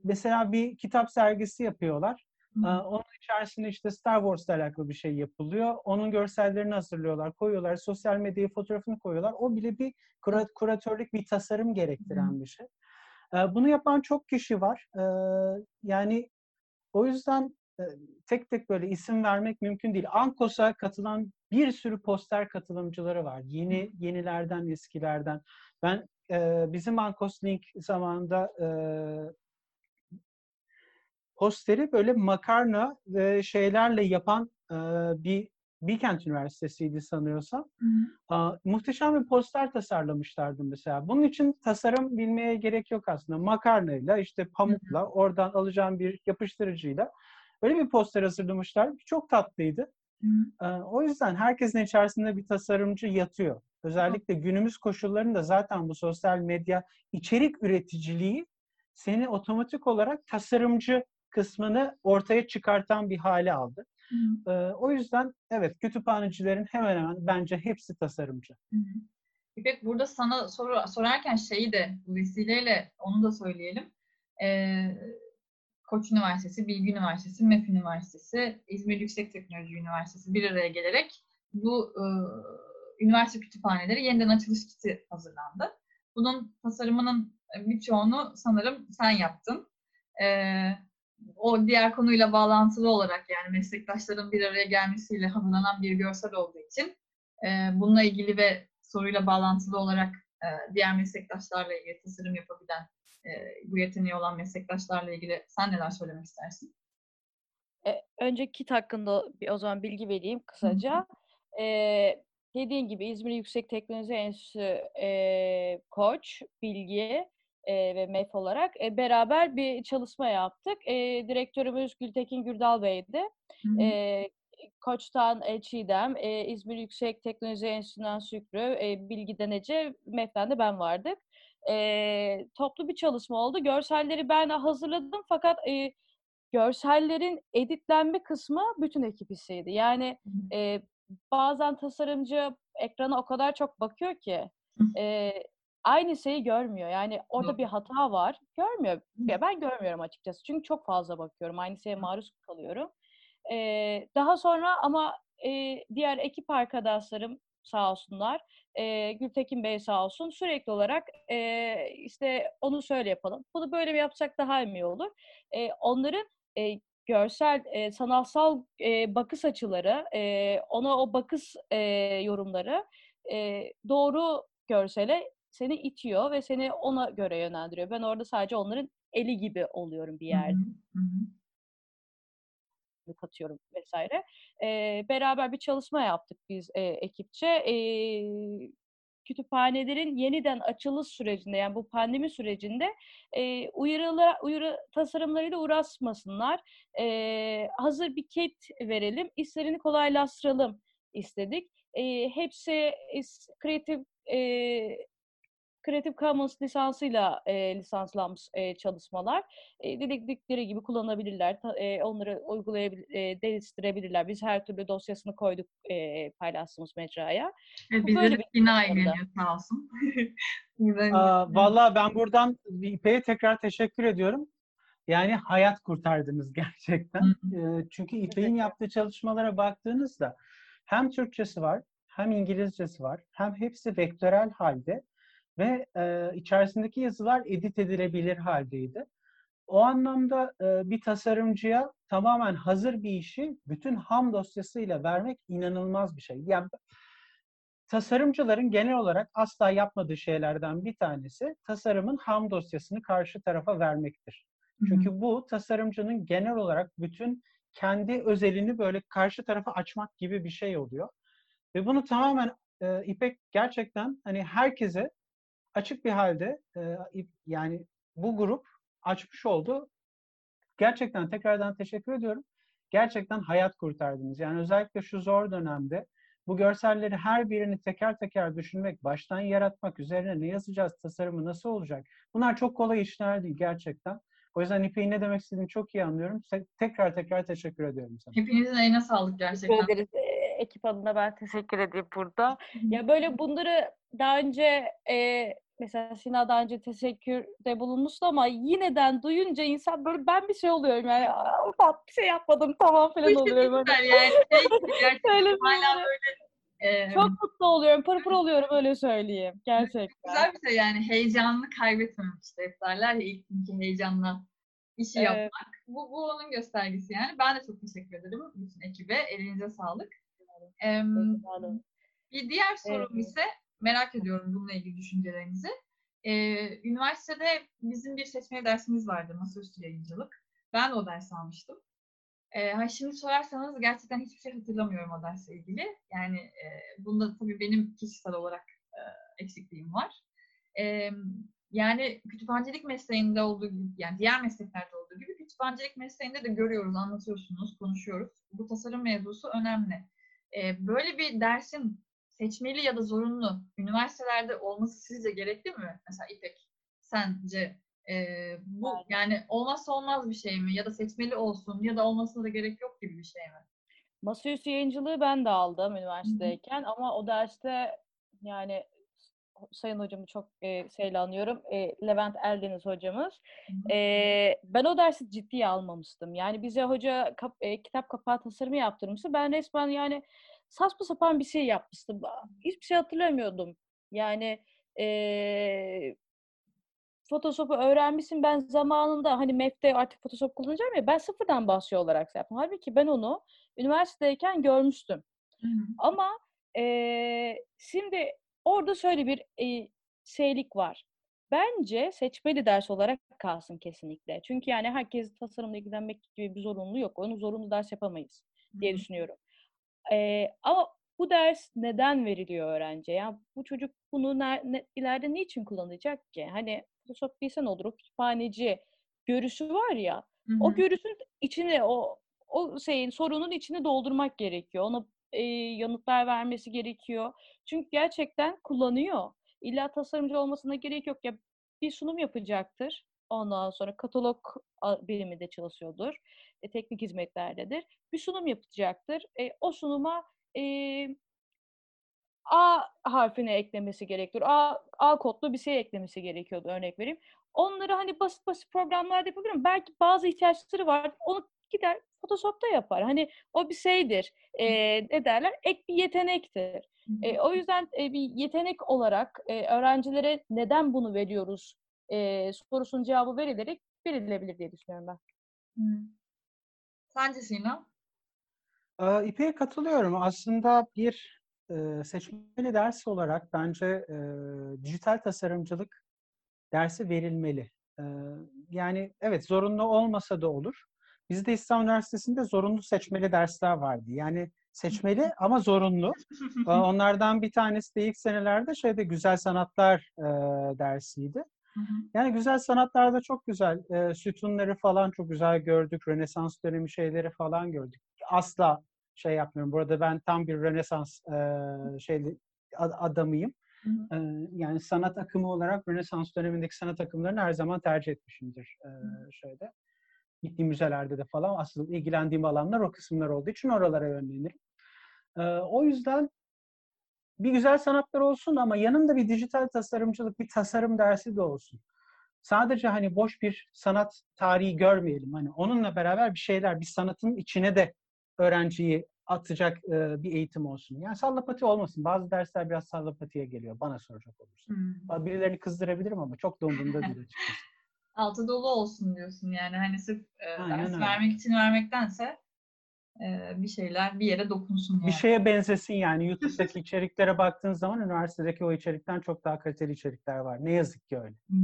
mesela bir kitap sergisi yapıyorlar. Ee, onun içerisinde işte Star Wars'la alakalı bir şey yapılıyor. Onun görsellerini hazırlıyorlar, koyuyorlar. Sosyal medyaya fotoğrafını koyuyorlar. O bile bir kura- kuratörlük, bir tasarım gerektiren bir şey. Ee, bunu yapan çok kişi var. Ee, yani o yüzden tek tek böyle isim vermek mümkün değil. Ankos'a katılan bir sürü poster katılımcıları var. Yeni yenilerden, eskilerden. Ben e, bizim Ankos Link zamanında e, posteri böyle makarna ve şeylerle yapan e, bir Bilkent Üniversitesi'ydi sanıyorsam. Hı hı. Aa, muhteşem bir poster tasarlamışlardı mesela. Bunun için tasarım bilmeye gerek yok aslında. Makarnayla, işte pamukla, oradan alacağım bir yapıştırıcıyla öyle bir poster hazırlamışlar. Çok tatlıydı. Hı. Ee, o yüzden herkesin içerisinde bir tasarımcı yatıyor. Özellikle günümüz koşullarında zaten bu sosyal medya içerik üreticiliği seni otomatik olarak tasarımcı kısmını ortaya çıkartan bir hale aldı. Hı. Ee, o yüzden evet kütüphanecilerin hemen hemen bence hepsi tasarımcı. Hı. İpek burada sana soru sorarken şeyi de bu vesileyle onu da söyleyelim. Ee, Koç Üniversitesi, Bilgi Üniversitesi, MEF Üniversitesi, İzmir Yüksek Teknoloji Üniversitesi bir araya gelerek bu e, üniversite kütüphaneleri yeniden açılış kiti hazırlandı. Bunun tasarımının birçoğunu sanırım sen yaptın. Ee, o diğer konuyla bağlantılı olarak yani meslektaşların bir araya gelmesiyle hazırlanan bir görsel olduğu için e, bununla ilgili ve soruyla bağlantılı olarak e, diğer meslektaşlarla ilgili tasarım yapabilen, e, bu yeteneği olan meslektaşlarla ilgili sen neler söylemek istersin? E, önce kit hakkında bir, o zaman bilgi vereyim kısaca. Ee, dediğin gibi İzmir Yüksek Teknoloji Enstitüsü e, Koç, Bilgi e, ve MEF olarak e, beraber bir çalışma yaptık. E, direktörümüz Gültekin Gürdal Bey'di. Hı. E, Koç'tan e, Çiğdem, e, İzmir Yüksek Teknoloji Enstitüsü'nden Şükrü, e, Bilgi'den Ece, MEF'ten de ben vardık. E, toplu bir çalışma oldu. Görselleri ben hazırladım fakat e, görsellerin editlenme kısmı bütün ekip işiydi. Yani e, bazen tasarımcı ekrana o kadar çok bakıyor ki e, aynı şeyi görmüyor. Yani orada bir hata var. Görmüyor. Ya ben görmüyorum açıkçası. Çünkü çok fazla bakıyorum. Aynı şeye maruz kalıyorum. E, daha sonra ama e, diğer ekip arkadaşlarım sağ olsunlar. E, Gültekin Bey sağ olsun sürekli olarak e, işte onu şöyle yapalım. Bunu böyle mi yapsak daha iyi olur. E, onların e, görsel, e, sanatsal e, bakış açıları, e, ona o bakış e, yorumları e, doğru görsele seni itiyor ve seni ona göre yönlendiriyor. Ben orada sadece onların eli gibi oluyorum bir Hı hı. yerde Hı hı. katıyorum vesaire. E, beraber bir çalışma yaptık biz e, ekipçe. E, kütüphanelerin yeniden açılış sürecinde yani bu pandemi sürecinde e, uyarılar, uyarı tasarımlarıyla uğraşmasınlar. E, hazır bir kit verelim, işlerini kolaylaştıralım istedik. E, hepsi Creative e, Creative Commons lisansıyla e, lisanslanmış e, çalışmalar. E, dedikleri gibi kullanabilirler, ta, e, onları uygulayabilir, e, değiştirebilirler. Biz her türlü dosyasını koyduk e, paylaştığımız mecraya. Bizde böyle de bir bina çalışmamdı. ilgileniyor sağ olsun. *laughs* Buradan Aa, Vallahi ben buradan İpek'e tekrar teşekkür ediyorum. Yani hayat kurtardınız *laughs* gerçekten. Ee, Çünkü İpek'in yaptığı çalışmalara baktığınızda hem Türkçesi var, hem İngilizcesi var, hem hepsi vektörel halde ve e, içerisindeki yazılar edit edilebilir haldeydi. O anlamda e, bir tasarımcıya tamamen hazır bir işi bütün ham dosyasıyla vermek inanılmaz bir şey. Yani tasarımcıların genel olarak asla yapmadığı şeylerden bir tanesi tasarımın ham dosyasını karşı tarafa vermektir. Çünkü bu tasarımcının genel olarak bütün kendi özelini böyle karşı tarafa açmak gibi bir şey oluyor. Ve bunu tamamen e, İpek gerçekten hani herkese açık bir halde e, yani bu grup açmış oldu. Gerçekten tekrardan teşekkür ediyorum. Gerçekten hayat kurtardınız. Yani özellikle şu zor dönemde bu görselleri her birini teker teker düşünmek, baştan yaratmak, üzerine ne yazacağız, tasarımı nasıl olacak? Bunlar çok kolay işler değil gerçekten. O yüzden İpek'in ne demek istediğini çok iyi anlıyorum. Te- Tekrar tekrar teşekkür ediyorum sana. Hepinizin eline sağlık Teşekkür gerçekten. ederiz. Ee, ekip adına ben teşekkür edeyim burada. Ya böyle bunları daha önce e, mesela Sina daha önce teşekkürde bulunmuştu ama yineden duyunca insan böyle ben bir şey oluyorum yani "Aa, ben bir şey yapmadım tamam falan oluyorum. Böyle. yani. Şey gibi *laughs* gerçekten Öyle hala böyle. böyle e, Çok mutlu oluyorum, pırpır oluyorum öyle söyleyeyim. Gerçekten. güzel bir şey yani heyecanını kaybetmemek işte derler ya ilk günkü heyecanla işi Evet. yapmak. Bu, bu onun göstergesi yani. Ben de çok teşekkür ederim bütün ekibe. Elinize sağlık. Pardon. bir diğer sorum Evet. ise merak ediyorum bununla ilgili düşüncelerinizi. Ee, üniversitede bizim bir seçmeli dersimiz vardı masaüstü yayıncılık. Ben o dersi almıştım. Ee, ha şimdi sorarsanız gerçekten hiçbir şey hatırlamıyorum o dersle ilgili. Yani e, bunda tabii benim kişisel olarak e, eksikliğim var. Ee, yani kütüphanecilik mesleğinde olduğu gibi, yani diğer mesleklerde olduğu gibi kütüphanecilik mesleğinde de görüyoruz, anlatıyorsunuz, konuşuyoruz. Bu tasarım mevzusu önemli. Ee, böyle bir dersin seçmeli ya da zorunlu üniversitelerde olması sizce gerekli mi? Mesela İpek, sence e, bu Aynen. yani olmazsa olmaz bir şey mi? Ya da seçmeli olsun ya da olmasına da gerek yok gibi bir şey mi? Masaüstü yayıncılığı ben de aldım üniversitedeyken ama o derste yani sayın hocamı çok e, şeyle anıyorum. E, Levent Eldeniz hocamız. E, ben o dersi ciddiye almamıştım. Yani bize hoca kap- e, kitap kapağı tasarımı yaptırmıştı. Ben resmen yani saçma sapan bir şey yapmıştım. Hiçbir şey hatırlamıyordum. Yani e, Photoshop'u öğrenmişsin. Ben zamanında hani MEF'te artık Photoshop kullanacağım ya ben sıfırdan başlıyor olarak şey yaptım. Halbuki ben onu üniversitedeyken görmüştüm. Hı hı. Ama eee, şimdi orada şöyle bir eee, şeylik var. Bence seçmeli ders olarak kalsın kesinlikle. Çünkü yani herkes tasarımla ilgilenmek gibi bir zorunluluğu yok. Onu zorunlu ders yapamayız diye düşünüyorum. Eee, ama bu ders neden veriliyor öğrenciye? Ya bu çocuk bunu ne, ne, ileride niçin kullanacak ki? Hani Photoshop bilsen olur, kütüphaneci görüşü var ya, Hı o görüşün içine, o o şeyin, sorunun içine doldurmak gerekiyor. Ona e, yanıtlar vermesi gerekiyor. Çünkü gerçekten kullanıyor. İlla tasarımcı olmasına gerek yok. Ya bir sunum yapacaktır. Ondan sonra katalog biriminde çalışıyordur. E, teknik hizmetlerdedir. Bir sunum yapacaktır. E, o sunuma e, A harfini eklemesi gerekiyor. A, A kodlu bir şey eklemesi gerekiyordu örnek vereyim. Onları hani basit basit programlarda yapabilirim. Belki bazı ihtiyaçları var. Onu gider Photoshop'ta yapar. Hani o bir şeydir. E, ne derler? Ek bir yetenektir. E, o yüzden e, bir yetenek olarak e, öğrencilere neden bunu veriyoruz e, sorusunun cevabı verilerek verilebilir diye düşünüyorum ben. Hı. Sence Sina? İpek'e katılıyorum. Aslında bir e, seçmeli ders olarak bence e, dijital tasarımcılık dersi verilmeli. E, yani evet zorunlu olmasa da olur. Bizde İstanbul Üniversitesi'nde zorunlu seçmeli dersler vardı. Yani seçmeli *laughs* ama zorunlu. Ee, *laughs* Onlardan bir tanesi de ilk senelerde şeyde güzel sanatlar e, dersiydi. Yani güzel sanatlarda çok güzel. E, sütunları falan çok güzel gördük. Rönesans dönemi şeyleri falan gördük. Asla şey yapmıyorum. Burada ben tam bir Rönesans e, şeyli ad- adamıyım. E, yani sanat akımı olarak Rönesans dönemindeki sanat akımlarını her zaman tercih etmişimdir e, şeyde. Gittiğim müzelerde de falan asıl ilgilendiğim alanlar o kısımlar olduğu için oralara yönlenirim. E, o yüzden bir güzel sanatlar olsun ama yanında bir dijital tasarımcılık, bir tasarım dersi de olsun. Sadece hani boş bir sanat tarihi görmeyelim. Hani onunla beraber bir şeyler, bir sanatın içine de öğrenciyi atacak e, bir eğitim olsun. Yani sallapati olmasın. Bazı dersler biraz sallapatiye geliyor bana soracak olursa. Hı. Birilerini kızdırabilirim ama çok da umurumda değil açıkçası. *laughs* Altı dolu olsun diyorsun yani hani sırf e, Aynen ders öyle. vermek için vermektense e, bir şeyler bir yere dokunsun yani. Bir şeye benzesin yani. YouTube'daki içeriklere baktığın zaman üniversitedeki o içerikten çok daha kaliteli içerikler var. Ne yazık ki öyle. Hı.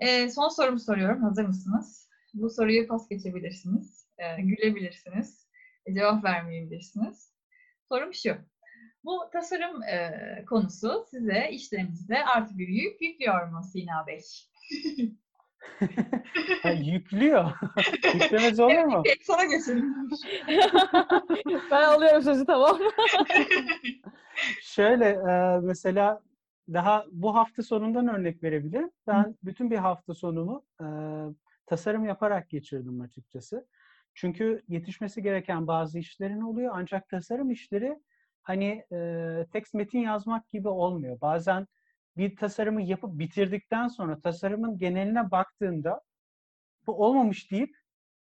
E, son sorumu soruyorum. Hazır mısınız? Bu soruyu pas geçebilirsiniz. E, gülebilirsiniz. e, cevap vermeyebilirsiniz. Sorum şu. Bu tasarım e, konusu size işlerinizde artı bir yük yüklüyor mu Sina Bey? Ha, yüklüyor. *laughs* Yüklemez olur mu? Sana geçelim. *laughs* ben alıyorum sözü tamam. *laughs* Şöyle e, mesela daha bu hafta sonundan örnek verebilirim. Ben bütün bir hafta sonumu e, tasarım yaparak geçirdim açıkçası. Çünkü yetişmesi gereken bazı işlerin oluyor ancak tasarım işleri hani e, tekst metin yazmak gibi olmuyor. Bazen bir tasarımı yapıp bitirdikten sonra tasarımın geneline baktığında bu olmamış deyip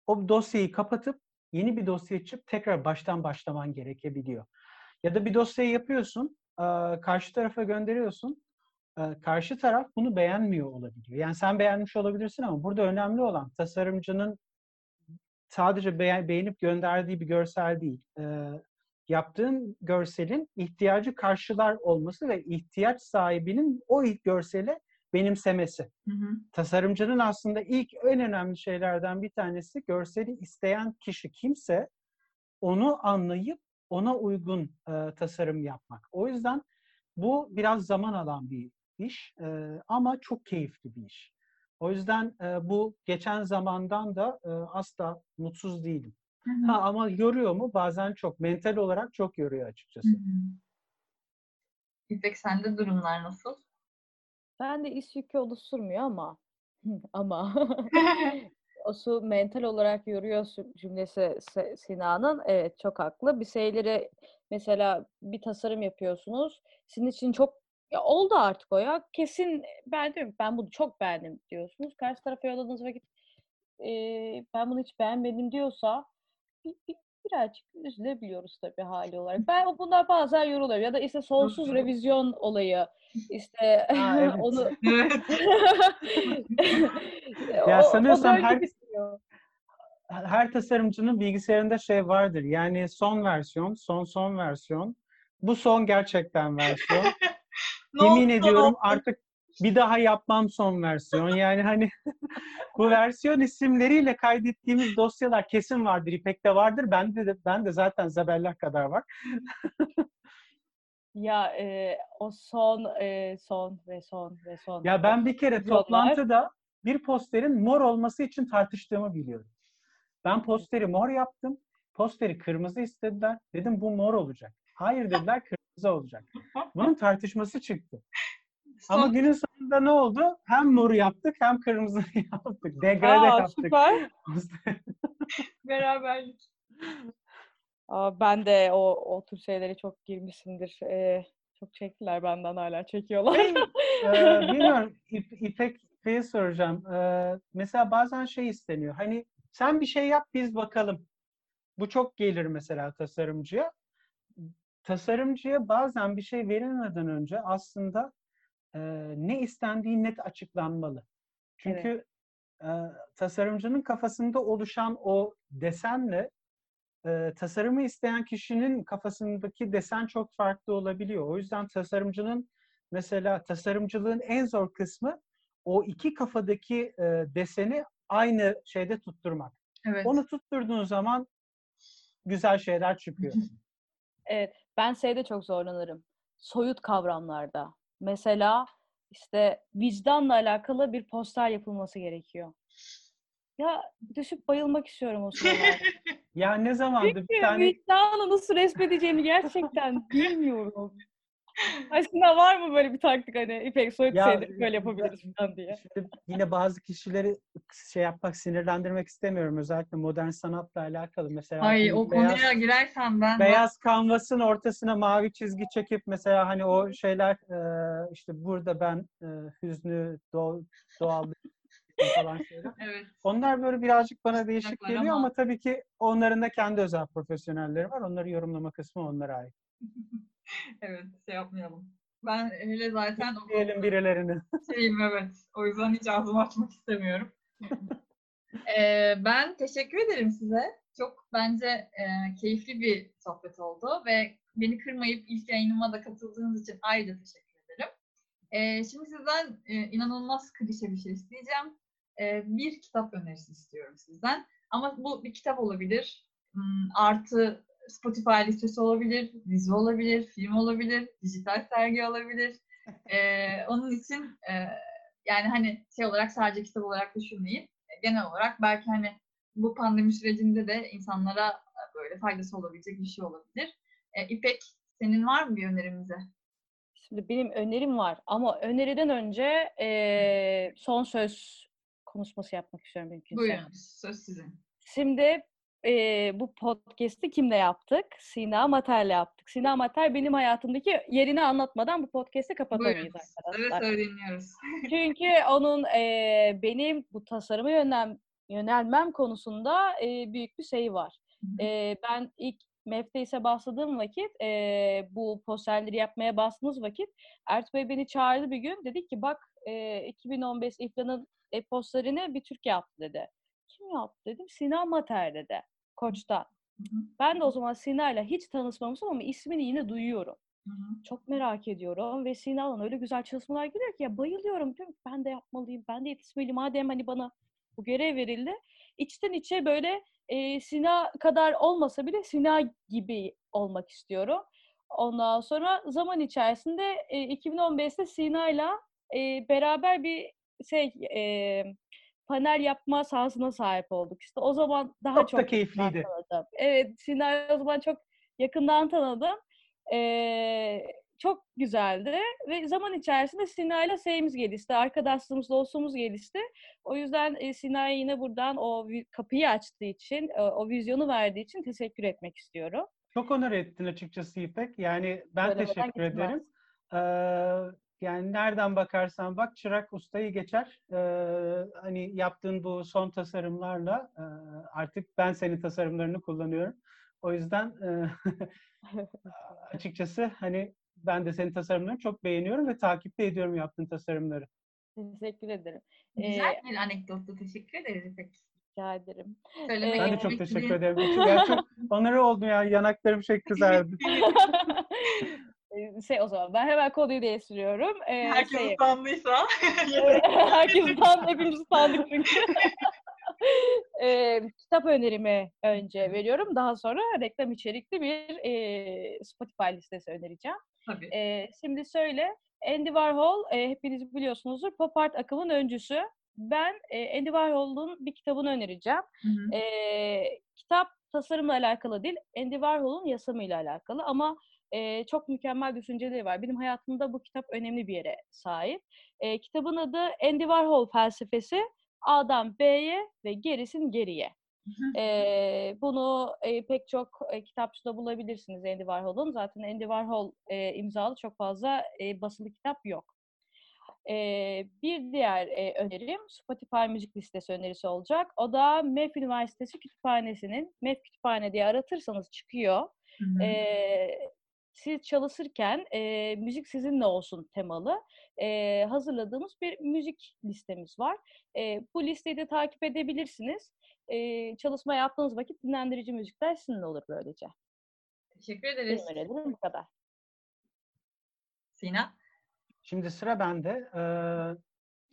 o dosyayı kapatıp yeni bir dosya açıp tekrar baştan başlaman gerekebiliyor. Ya da bir dosyayı yapıyorsun, karşı tarafa gönderiyorsun. Karşı taraf bunu beğenmiyor olabiliyor. Yani sen beğenmiş olabilirsin ama burada önemli olan tasarımcının sadece beğen- beğenip gönderdiği bir görsel değil. Yaptığın görselin ihtiyacı karşılar olması ve ihtiyaç sahibinin o ilk görsele benimsemesi Hı hı. tasarımcının aslında ilk en önemli şeylerden bir tanesi görseli isteyen kişi kimse onu anlayıp ona uygun e, tasarım yapmak. O yüzden bu biraz zaman alan bir iş e, ama çok keyifli bir iş. O yüzden e, bu geçen zamandan da e, asla mutsuz değilim. Hı hı. Ha ama yoruyor mu? Bazen çok. Mental olarak çok yoruyor açıkçası. Hı hı. İpek sende durumlar nasıl? Ben de iş yükü oluşturmuyor ama *laughs* ama *laughs* o su mental olarak yoruyor cümlesi Sina'nın. Evet çok haklı. Bir şeyleri mesela bir tasarım yapıyorsunuz. Sizin için çok ya oldu artık o ya. Kesin ben diyorum ben bunu çok beğendim diyorsunuz. Karşı tarafa yolladığınız vakit eee, ben bunu hiç beğenmedim diyorsa bir, bir, birazcık üzülebiliyoruz tabii hali olarak. Ben bunlar bazen yoruluyorum. Ya da işte sonsuz revizyon olayı. İşte *laughs* evet. onu. *laughs* *laughs* Ya o, sanıyorsam o her- her tasarımcının bilgisayarında şey vardır. Yani son versiyon, son son versiyon. Bu son gerçekten versiyon. Yemin ediyorum artık bir daha yapmam son versiyon. Yani hani *laughs* bu versiyon isimleriyle kaydettiğimiz dosyalar kesin vardır. İpek'te vardır. Bende de ben de zaten Zabeller kadar var. *laughs* Ya e, o son e, son ve son ve son. Ya ben bir kere toplantıda bir posterin mor olması için tartıştığımı biliyorum. Ben posteri mor yaptım. Posteri kırmızı istediler. Dedim bu mor olacak. Hayır dediler kırmızı olacak. Bunun tartışması çıktı. Ama Son günün sonunda ne oldu? Hem moru yaptık hem kırmızı *laughs* yaptık. Degrade Aa, yaptık. süper. *laughs* beraberlik. Aa, ben de o o tür şeylere çok girmişimdir. Ee, çok çektiler benden hala çekiyorlar. Ee, *laughs* bilmiyorum. İp, İpek İpek'e soracağım. Ee, mesela bazen şey isteniyor. Hani sen bir şey yap biz bakalım. Bu çok gelir mesela tasarımcıya. Tasarımcıya bazen bir şey verilmeden önce aslında e, ne istendiği net açıklanmalı. Çünkü e, tasarımcının kafasında oluşan o desenle e, tasarımı isteyen kişinin kafasındaki desen çok farklı olabiliyor. O yüzden tasarımcının mesela tasarımcılığın en zor kısmı o iki kafadaki e, deseni aynı şeyde tutturmak. Evet. Onu tutturduğun zaman güzel şeyler çıkıyor. *laughs* Evet, ben şeyde çok zorlanırım. Soyut kavramlarda. Mesela işte vicdanla alakalı bir poster yapılması gerekiyor. Ya düşüp bayılmak istiyorum o sıralar. *laughs* Ya ne zamandı bir tane vicdanla nasıl resmedeceğimi gerçekten bilmiyorum. Aslında var mı böyle bir taktik hani İpek soyut Ya, şeyleri böyle yapabiliriz falan diye. Şimdi yine bazı kişileri şey yapmak, sinirlendirmek istemiyorum. Özellikle modern sanatla alakalı. Mesela Ay hani o beyaz, konuya girersen ben beyaz kanvasın ortasına mavi çizgi çekip mesela hani o şeyler e, işte burada ben e, hüznü, doğal, doğal falan şeyler. evet. Onlar böyle birazcık bana değişik Sıcaklar geliyor ama- ama tabii ki onların da kendi özel profesyonelleri var. Onları yorumlama kısmı onlara ait. *laughs* Evet, şey yapmayalım. Ben hele zaten Diyelim birilerini. *laughs* şeyim evet. O yüzden hiç ağzımı açmak istemiyorum. *laughs* Ee, ben teşekkür ederim size. Çok bence e, keyifli bir sohbet oldu ve beni kırmayıp ilk yayınıma da katıldığınız için ayrıca teşekkür ederim. Ee, şimdi sizden e, inanılmaz klişe bir şey isteyeceğim. Ee, bir kitap önerisi istiyorum sizden. Ama bu bir kitap olabilir. Hmm, Artı Spotify listesi olabilir, dizi olabilir, film olabilir, dijital sergi olabilir. *laughs* Ee, onun için e, yani hani şey olarak sadece kitap olarak düşünmeyin. E, Genel olarak belki hani bu pandemi sürecinde de insanlara e, böyle faydası olabilecek bir şey olabilir. E, İpek senin var mı bir önerimize? Şimdi benim önerim var ama öneriden önce eee, son söz konuşması yapmak istiyorum mümkünse. Buyurun söz sizin. Şimdi eee, bu podcast'i kimle yaptık? Sina Mater'le yaptık. Sina Mater benim hayatımdaki yerini anlatmadan bu podcast'i kapatamayız Buyurun. arkadaşlar. Evet öğreniyoruz. *laughs* Çünkü onun eee, benim bu tasarıma yönel, yönelmem konusunda eee, büyük bir şeyi var. Eee, ben ilk MEF'te ise başladığım vakit eee, bu posterleri yapmaya bastığımız vakit Ertuğ Bey beni çağırdı bir gün. Dedi ki bak eee, 2015 İFLA'nın e, posterini bir Türk yaptı dedi. Kim yaptı dedim. Sinan Mater dedi. Koç'tan. Hı hı. Ben de o zaman Sina'yla hiç tanışmamışım ama ismini yine duyuyorum. Hı hı. Çok merak ediyorum ve Sina'dan öyle güzel çalışmalar geliyor ki ya bayılıyorum diyorum ki ben de yapmalıyım, ben de yetişmeliyim. Madem hani bana bu görev verildi. İçten içe böyle e, Sina kadar olmasa bile Sina gibi olmak istiyorum. Ondan sonra zaman içerisinde e, 2015'te Sina'yla e, beraber bir şey e, panel yapma şansına sahip olduk. İşte o zaman daha Çok çok, da keyifliydi. tanıdım. Evet, Sina'yı o zaman çok yakından tanıdım. Ee, çok güzeldi ve zaman içerisinde Sina ile şeyimiz gelişti, arkadaşlığımız, dostluğumuz gelişti. O yüzden e, Sina'ya yine buradan o kapıyı açtığı için, e, o vizyonu verdiği için teşekkür etmek istiyorum. Çok onur ettin açıkçası İpek. Yani ben Söylemeden teşekkür ederim. Ee, yani nereden bakarsan bak çırak ustayı geçer. Ee, hani yaptığın bu son tasarımlarla e, artık ben senin tasarımlarını kullanıyorum. O yüzden e, *laughs* açıkçası hani ben de senin tasarımlarını çok beğeniyorum ve takip de ediyorum yaptığın tasarımları. Teşekkür ederim. Güzel Ee, bir anekdottu. Teşekkür ederiz rica ederim. Söylemek Ben de çok teşekkür ederim. Çünkü çok *laughs* onarı oldum ya. Yanaklarım şey kızardı. *laughs* Ee, Şey o zaman ben hemen konuyu değiştiriyorum. Ee, Herkes şey- utandıysa. *laughs* Herkes utandı, hepimiz utandık çünkü. *laughs* Ee, kitap önerimi önce veriyorum. Daha sonra reklam içerikli bir e, Spotify listesi önereceğim. Tabii. Ee, şimdi söyle. Andy Warhol, e, hepiniz biliyorsunuzdur, pop art akımın öncüsü. Ben e, Andy Warhol'un bir kitabını önereceğim. Hı hı. Ee, kitap tasarımla alakalı değil, Andy Warhol'un yaşamıyla alakalı ama e, çok mükemmel düşünceleri var. Benim hayatımda bu kitap önemli bir yere sahip. E, kitabın adı Andy Warhol felsefesi. A'dan B'ye ve gerisin geriye. E, bunu e, pek çok e, kitapçıda bulabilirsiniz Andy Warhol'un. Zaten Andy Warhol e, imzalı çok fazla e, basılı kitap yok. E, bir diğer e, önerim Spotify müzik listesi önerisi olacak. O da MEF Üniversitesi Kütüphanesi'nin MEF Kütüphane diye aratırsanız çıkıyor. Hı hı. Ee, siz çalışırken e, müzik sizinle olsun temalı e, hazırladığımız bir müzik listemiz var. E, bu listeyi de takip edebilirsiniz. E, çalışma yaptığınız vakit dinlendirici müzikler sizinle olur böylece. Teşekkür ederiz. Benim önerilerim bu kadar. Sina. Şimdi sıra bende. Ee,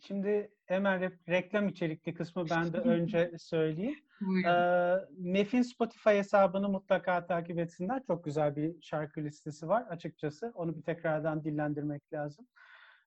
şimdi hemen re- reklam içerikli kısmı ben de *laughs* önce söyleyeyim. Ee, MEF'in Spotify hesabını mutlaka takip etsinler. Çok güzel bir şarkı listesi var açıkçası. Onu bir tekrardan dillendirmek lazım.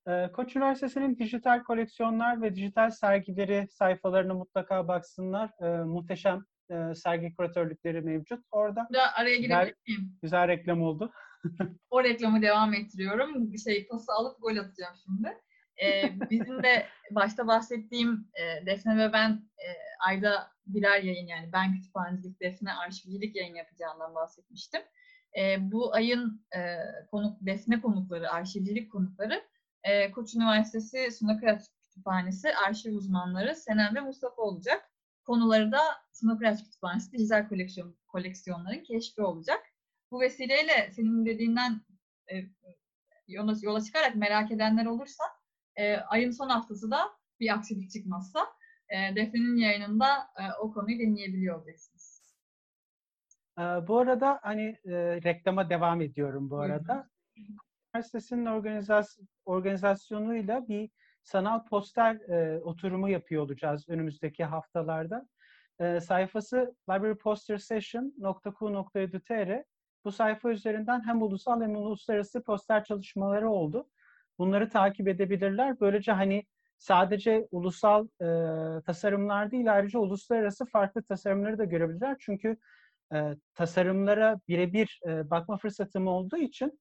Ee, Koç Üniversitesi'nin dijital koleksiyonlar ve dijital sergileri sayfalarına mutlaka baksınlar. Ee, muhteşem e, sergi kuratörlükleri mevcut. Orada Burada araya girebilir miyim? güzel reklam oldu. *laughs* O reklamı devam ettiriyorum. Bir şey pası alıp gol atacağım şimdi. Ee, bizim de başta bahsettiğim e, Defne ve ben e, ayda birer yayın yani ben kütüphanecilik, Defne arşivcilik yayın yapacağından bahsetmiştim. E, bu ayın e, konuk Defne konukları, arşivcilik konukları e, Koç Üniversitesi Sunakıraç Kütüphanesi arşiv uzmanları Senem ve Mustafa olacak. Konuları da Sunakıraç Kütüphanesi dijital koleksiyon, koleksiyonların keşfi olacak. Bu vesileyle senin dediğinden e, yola, yola çıkarak merak edenler olursa e, ayın son haftası da bir aksilik çıkmazsa e, Defne'nin yayınında e, o konuyu dinleyebiliyor olacaksınız. Ee, bu arada hani e, reklama devam ediyorum bu arada. Üniversitesinin organizas organizasyonuyla bir sanal poster e, oturumu yapıyor olacağız önümüzdeki haftalarda. E, sayfası librarypostersession.ku.edu.tr Bu sayfa üzerinden hem ulusal hem uluslararası poster çalışmaları oldu. Bunları takip edebilirler. Böylece hani sadece ulusal e, tasarımlar değil ayrıca uluslararası farklı tasarımları da görebilirler. Çünkü e, tasarımlara birebir e, bakma fırsatım olduğu için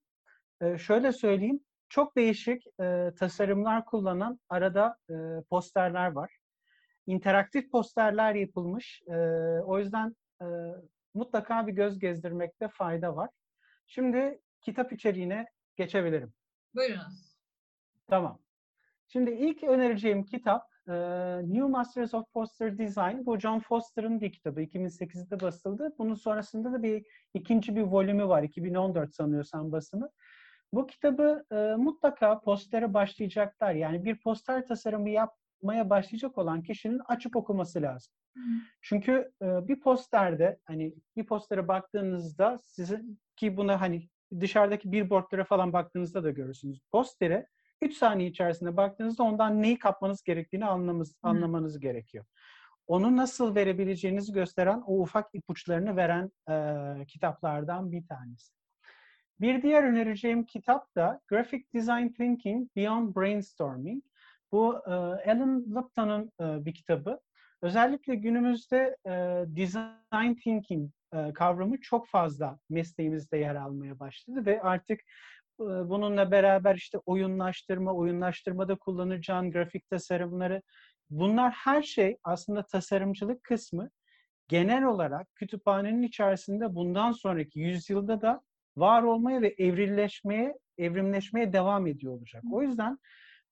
e, şöyle söyleyeyim, çok değişik e, tasarımlar kullanan arada e, posterler var. İnteraktif posterler yapılmış. E, o yüzden e, mutlaka bir göz gezdirmekte fayda var. Şimdi kitap içeriğine geçebilirim. Buyurunuz. Tamam. Şimdi ilk önereceğim kitap e, New Masters of Poster Design. Bu John Foster'ın bir kitabı. 2008'de basıldı. Bunun sonrasında da bir ikinci bir volümü var. 2014 sanıyorsam basımı. Bu kitabı e, mutlaka postere başlayacaklar. Yani bir poster tasarımı yapmaya başlayacak olan kişinin açıp okuması lazım. Çünkü e, bir posterde hani bir postere baktığınızda sizin ki buna hani dışarıdaki billboardlara falan baktığınızda da görürsünüz. Postere 3 saniye içerisinde baktığınızda ondan neyi kapmanız gerektiğini anlamanız, Hı. anlamanız gerekiyor. Onu nasıl verebileceğinizi gösteren o ufak ipuçlarını veren e, kitaplardan bir tanesi. Bir diğer önereceğim kitap da Graphic Design Thinking Beyond Brainstorming. Bu e, Alan Lipton'un e, bir kitabı. Özellikle günümüzde e, design thinking e, kavramı çok fazla mesleğimizde yer almaya başladı ve artık bununla beraber işte oyunlaştırma, oyunlaştırmada kullanacağın grafik tasarımları bunlar her şey aslında tasarımcılık kısmı genel olarak kütüphanenin içerisinde bundan sonraki yüzyılda da var olmaya ve evrilleşmeye, evrimleşmeye devam ediyor olacak. O yüzden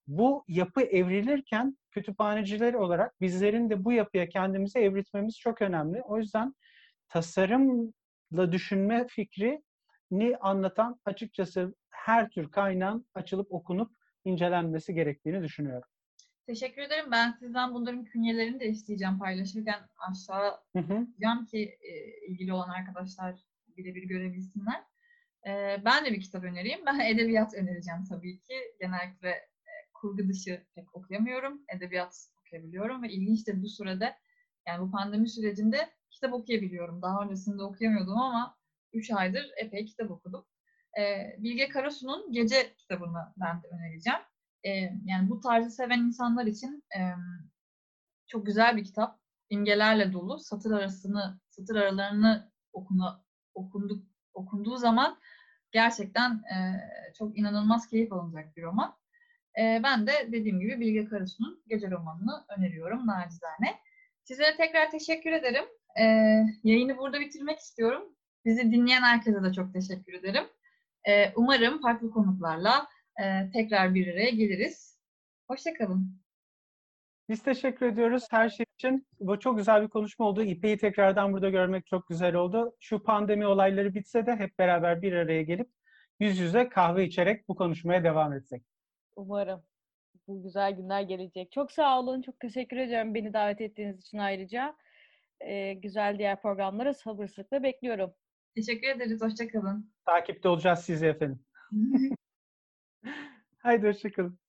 bu yapı evrilirken kütüphaneciler olarak bizlerin de bu yapıya kendimizi evritmemiz çok önemli. O yüzden tasarımla düşünme fikrini anlatan açıkçası her tür kaynağın açılıp okunup incelenmesi gerektiğini düşünüyorum. Teşekkür ederim. Ben sizden bunların künyelerini de isteyeceğim paylaşırken aşağı yazacağım ki e, ilgili olan arkadaşlar birebir görebilsinler. Ee, ben de bir kitap önereyim. Ben *laughs* edebiyat önereceğim tabii ki. Genellikle e, kurgu dışı pek okuyamıyorum. Edebiyat okuyabiliyorum ve ilginçtir bu sürede yani bu pandemi sürecinde kitap okuyabiliyorum. Daha öncesinde okuyamıyordum ama 3 aydır epey kitap okudum. Ee, Bilge Karasu'nun Gece kitabını ben de önereceğim. Ee, yani bu tarzı seven insanlar için e, çok güzel bir kitap. İmgelerle dolu. Satır arasını, satır aralarını okuna, okunduk, okunduğu zaman gerçekten e, çok inanılmaz keyif alınacak bir roman. E, ben de dediğim gibi Bilge Karasu'nun Gece romanını öneriyorum nacizane. Sizlere tekrar teşekkür ederim. E, yayını burada bitirmek istiyorum. Bizi dinleyen herkese de çok teşekkür ederim. E, umarım farklı konuklarla e, tekrar bir araya geliriz. Hoşçakalın. Biz teşekkür ediyoruz her şey için. Bu çok güzel bir konuşma oldu. İpek'i tekrardan burada görmek çok güzel oldu. Şu pandemi olayları bitse de hep beraber bir araya gelip yüz yüze kahve içerek bu konuşmaya devam etsek. Umarım bu güzel günler gelecek. Çok sağ olun. Çok teşekkür ediyorum beni davet ettiğiniz için ayrıca. Ee, güzel diğer programları sabırsızlıkla bekliyorum. Teşekkür ederiz. Hoşçakalın. Takipte olacağız sizi efendim. Haydi *laughs* hoşçakalın.